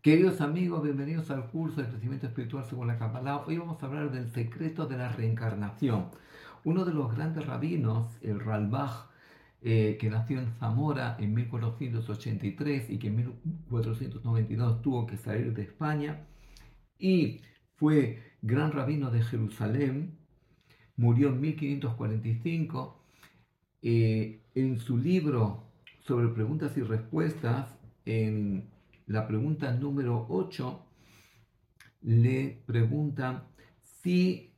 Queridos amigos, bienvenidos al curso de crecimiento espiritual según la Kabbalah. Hoy vamos a hablar del secreto de la reencarnación. Uno de los grandes rabinos, el Ralbach, eh, que nació en Zamora en 1483 y que en 1492 tuvo que salir de España, y fue gran rabino de Jerusalén, murió en 1545. Eh, en su libro sobre preguntas y respuestas, en la pregunta número 8 le pregunta si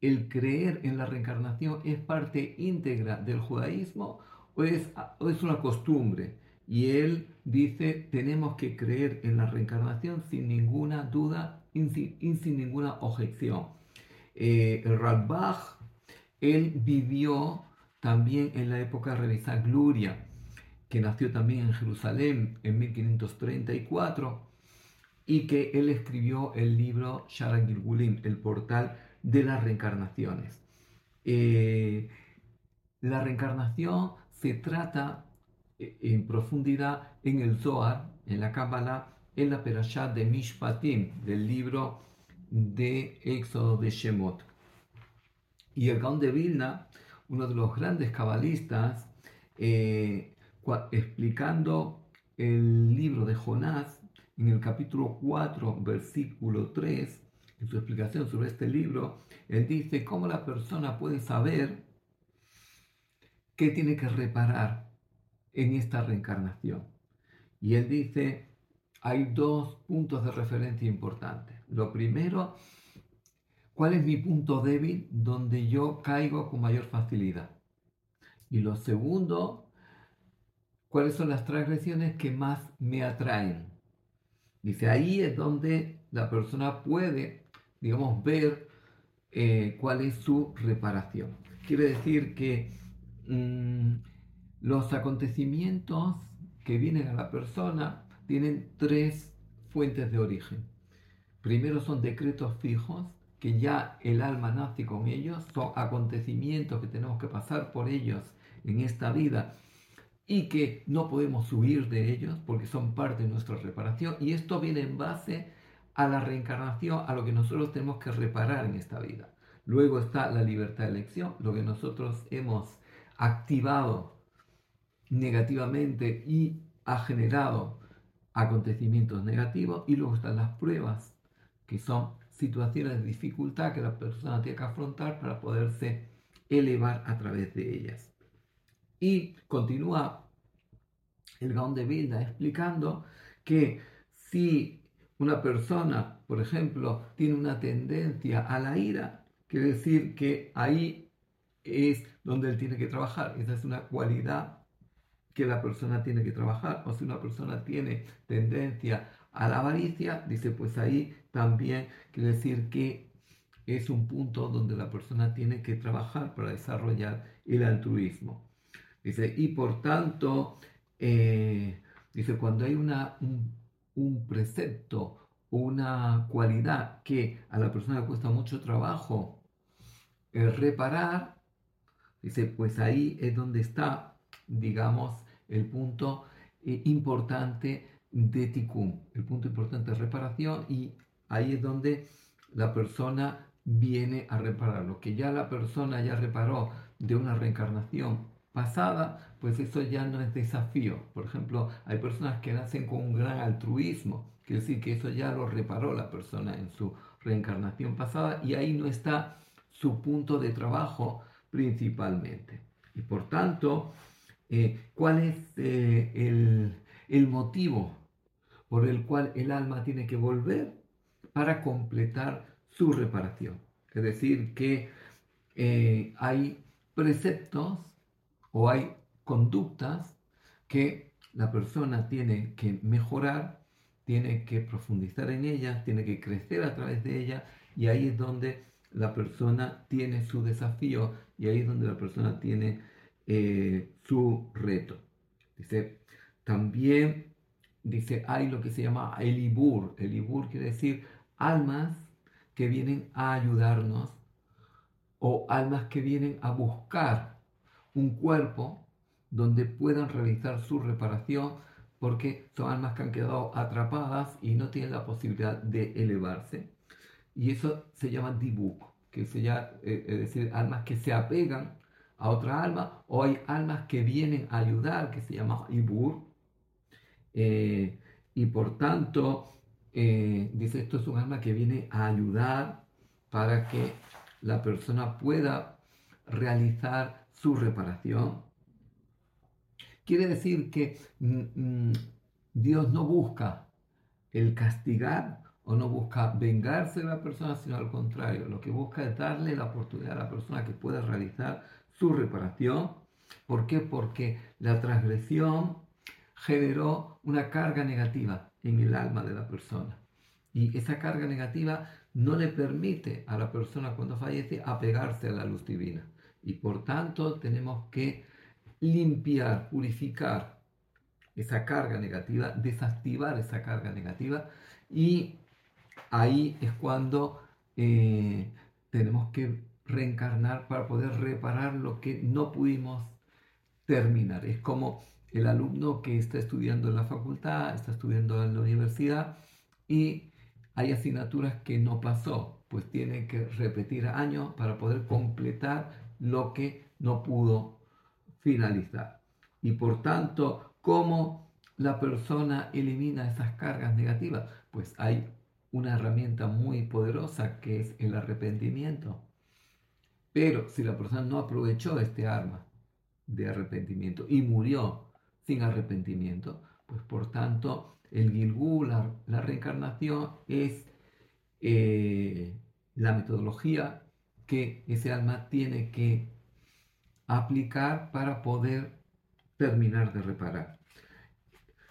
el creer en la reencarnación es parte íntegra del judaísmo o es, una costumbre. Y él dice, tenemos que creer en la reencarnación sin ninguna duda y sin, ninguna objeción. Eh, el Ralbach, él vivió también en la época de Gloria que nació también en Jerusalén en 1534 y que él escribió el libro Shara Gilgulim, el portal de las reencarnaciones. Eh, la reencarnación se trata eh, en profundidad en el Zohar, en la Kabbalah, en la Perashá de Mishpatim, del libro de Éxodo de Shemot. Y el Gaon de Vilna, uno de los grandes cabalistas, eh, explicando el libro de Jonás, en el capítulo 4, versículo 3, en su explicación sobre este libro, él dice cómo la persona puede saber qué tiene que reparar en esta reencarnación. Y él dice, hay dos puntos de referencia importantes. Lo primero, ¿cuál es mi punto débil donde yo caigo con mayor facilidad? Y lo segundo, cuáles son las transgresiones que más me atraen. Dice, ahí es donde la persona puede, digamos, ver eh, cuál es su reparación. Quiere decir que mm, los acontecimientos que vienen a la persona tienen tres fuentes de origen. Primero son decretos fijos, que ya el alma nace con ellos, son acontecimientos que tenemos que pasar por ellos en esta vida y que no podemos huir de ellos porque son parte de nuestra reparación y esto viene en base a la reencarnación, a lo que nosotros tenemos que reparar en esta vida. Luego está la libertad de elección, lo que nosotros hemos activado negativamente y ha generado acontecimientos negativos y luego están las pruebas, que son situaciones de dificultad que la persona tiene que afrontar para poderse elevar a través de ellas. Y continúa el Gaón de Vilna explicando que si una persona, por ejemplo, tiene una tendencia a la ira, quiere decir que ahí es donde él tiene que trabajar. Esa es una cualidad que la persona tiene que trabajar. O si una persona tiene tendencia a la avaricia, dice, pues ahí también quiere decir que es un punto donde la persona tiene que trabajar para desarrollar el altruismo. Dice, y por tanto, eh, dice, cuando hay una, un, precepto una cualidad que a la persona le cuesta mucho trabajo eh, reparar, dice, pues ahí es donde está, digamos, el punto eh, importante de tikkun, el punto importante de reparación y ahí es donde la persona viene a reparar. Lo que ya la persona ya reparó de una reencarnación pasada, pues eso ya no es desafío. Por ejemplo, hay personas que nacen con un gran altruismo, quiere decir que eso ya lo reparó la persona en su reencarnación pasada y ahí no está su punto de trabajo principalmente. Y por tanto, eh, ¿cuál es eh, el, motivo por el cual el alma tiene que volver para completar su reparación? Es decir, que eh, hay preceptos o hay conductas que la persona tiene que mejorar, tiene que profundizar en ellas, tiene que crecer a través de ellas y ahí es donde la persona tiene su desafío y ahí es donde la persona tiene eh, su reto. Dice, también dice, hay lo que se llama el ibur. El ibur quiere decir almas que vienen a ayudarnos o almas que vienen a buscar un cuerpo donde puedan realizar su reparación porque son almas que han quedado atrapadas y no tienen la posibilidad de elevarse. Y eso se llama dibuk, que se llama, eh, es decir, almas que se apegan a otra alma, o hay almas que vienen a ayudar, que se llama ibur, eh, y por tanto, eh, dice, esto es un alma que viene a ayudar para que la persona pueda realizar su reparación. Quiere decir que mm, mm, Dios no busca el castigar o no busca vengarse de la persona, sino al contrario, lo que busca es darle la oportunidad a la persona que pueda realizar su reparación. ¿Por qué? Porque la transgresión generó una carga negativa en el alma de la persona. Y esa carga negativa no le permite a la persona cuando fallece apegarse a la luz divina. Y por tanto tenemos que limpiar, purificar esa carga negativa, desactivar esa carga negativa y ahí es cuando eh, tenemos que reencarnar para poder reparar lo que no pudimos terminar. Es como el alumno que está estudiando en la facultad, está estudiando en la universidad y hay asignaturas que no pasó, pues tiene que repetir años para poder completar lo que no pudo finalizar. Y por tanto, ¿cómo la persona elimina esas cargas negativas? Pues hay una herramienta muy poderosa que es el arrepentimiento. Pero si la persona no aprovechó este arma de arrepentimiento y murió sin arrepentimiento, pues por tanto el Gilgul, la, reencarnación, es eh, la metodología que ese alma tiene que aplicar para poder terminar de reparar.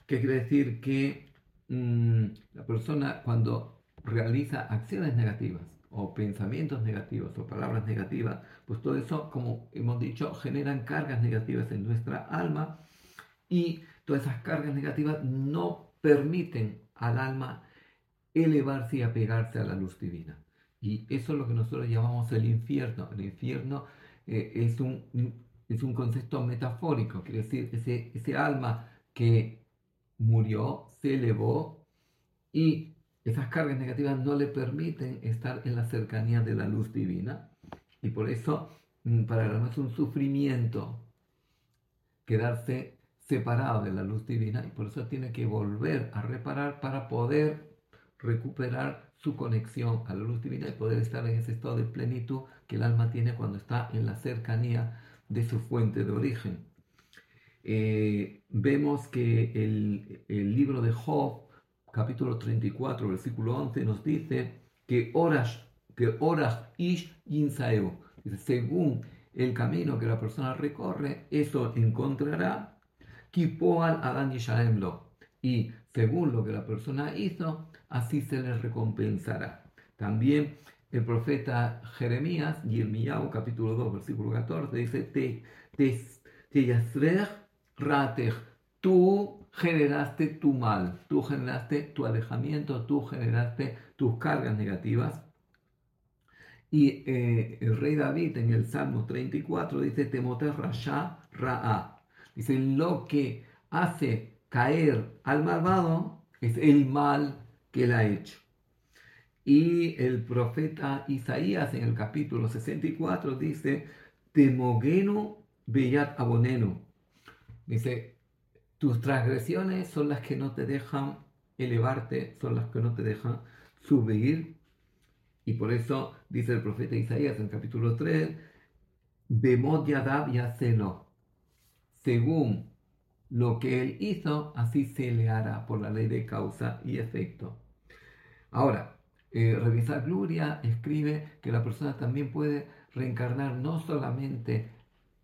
¿Qué quiere decir? Que mm, la persona cuando realiza acciones negativas o pensamientos negativos o palabras negativas, pues todo eso, como hemos dicho, generan cargas negativas en nuestra alma y todas esas cargas negativas no permiten al alma elevarse y apegarse a la luz divina. Y eso es lo que nosotros llamamos el infierno. El infierno eh, es, un, es un concepto metafórico, quiere decir, ese, ese alma que murió, se elevó y esas cargas negativas no le permiten estar en la cercanía de la luz divina. Y por eso mm, para el alma es un sufrimiento quedarse separado de la luz divina y por eso tiene que volver a reparar para poder recuperar su conexión a la luz divina y poder estar en ese estado de plenitud que el alma tiene cuando está en la cercanía de su fuente de origen. Eh, vemos que el, el libro de Job capítulo 34, versículo 11, nos dice que horas, que horas ish dice, según el camino que la persona recorre, eso encontrará, kipoal adan lo, y según lo que la persona hizo, así se le recompensará. También el profeta Jeremías, Yirmiyahu, capítulo 2, versículo 14, dice, te, te, te ratech, tú generaste tu mal, tú generaste tu alejamiento, tú generaste tus cargas negativas. Y eh, el rey David en el Salmo 34 dice, Temote Rasha Ra'a. Dice, lo que hace caer al malvado es el mal que él ha hecho. Y el profeta Isaías en el capítulo 64 dice, Temogeno Beyat Aboneno. Dice, tus transgresiones son las que no te dejan elevarte, son las que no te dejan subir. Y por eso dice el profeta Isaías en capítulo 3, Bemot Yadab Yacelo. Según lo que él hizo, así se le hará por la ley de causa y efecto. Ahora, eh, Revisar Gloria escribe que la persona también puede reencarnar no solamente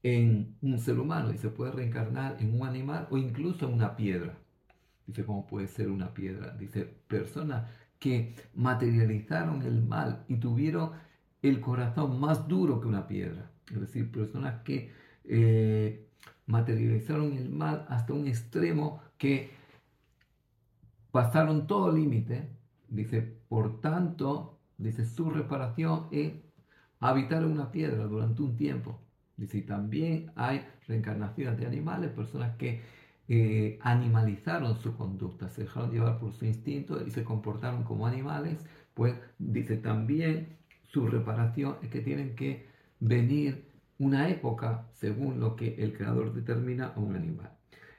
en un ser humano y se puede reencarnar en un animal o incluso en una piedra. Dice, ¿cómo puede ser una piedra? Dice, personas que materializaron el mal y tuvieron el corazón más duro que una piedra. Es decir, personas que eh, materializaron el mal hasta un extremo que pasaron todo límite. Dice, por tanto, dice, su reparación es habitar una piedra durante un tiempo. Dice, también hay reencarnaciones de animales, personas que eh, animalizaron su conducta, se dejaron llevar por su instinto y se comportaron como animales, pues dice también su reparación es que tienen que venir una época según lo que el creador determina a un animal.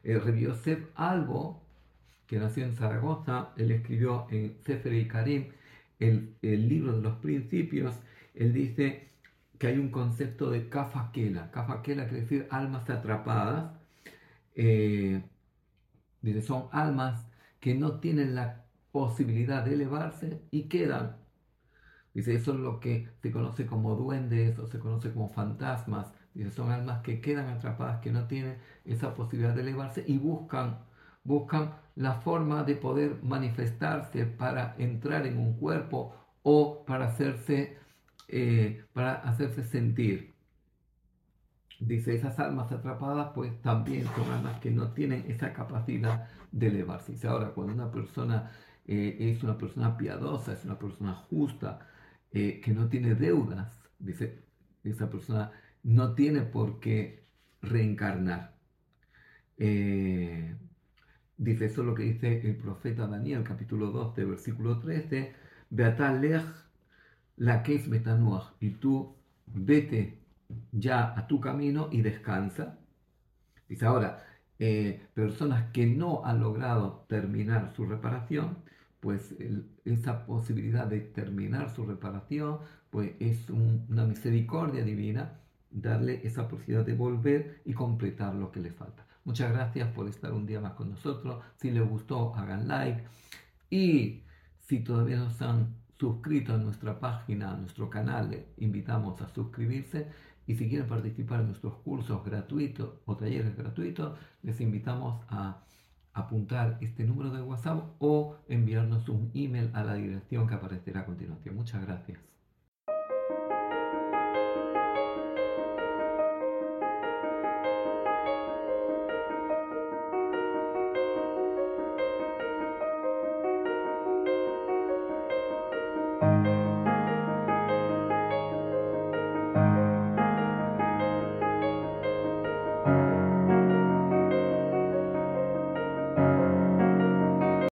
El rey Yosef Albo, que nació en Zaragoza, él escribió en Sefer y Karim el, el, libro de los principios, él dice que hay un concepto de kafakela. Kafakela quiere decir almas atrapadas. Eh, dice, son almas que no tienen la posibilidad de elevarse y quedan. Dice, eso es lo que se conoce como duendes o se conoce como fantasmas. Dice, son almas que quedan atrapadas, que no tienen esa posibilidad de elevarse y buscan, buscan la forma de poder manifestarse para entrar en un cuerpo o para hacerse, eh, para hacerse sentir. Dice, esas almas atrapadas pues también son almas que no tienen esa capacidad de elevarse. Dice, ahora cuando una persona eh, es una persona piadosa, es una persona justa, eh, que no tiene deudas, dice, esa persona no tiene por qué reencarnar. Dice, eso es lo que dice el profeta Daniel, capítulo 2, de versículo 13, Beatalech la es betanuach, y tú vete ya a tu camino y descansa. Dice ahora, eh, personas que no han logrado terminar su reparación, pues esa posibilidad de terminar su reparación, pues es un, una misericordia divina darle esa posibilidad de volver y completar lo que le falta. Muchas gracias por estar un día más con nosotros. Si les gustó, hagan like. Y si todavía no se han suscrito a nuestra página, a nuestro canal, les invitamos a suscribirse. Y si quieren participar en nuestros cursos gratuitos o talleres gratuitos, les invitamos a apuntar este número de WhatsApp o enviarnos un email a la dirección que aparecerá a continuación. Muchas gracias.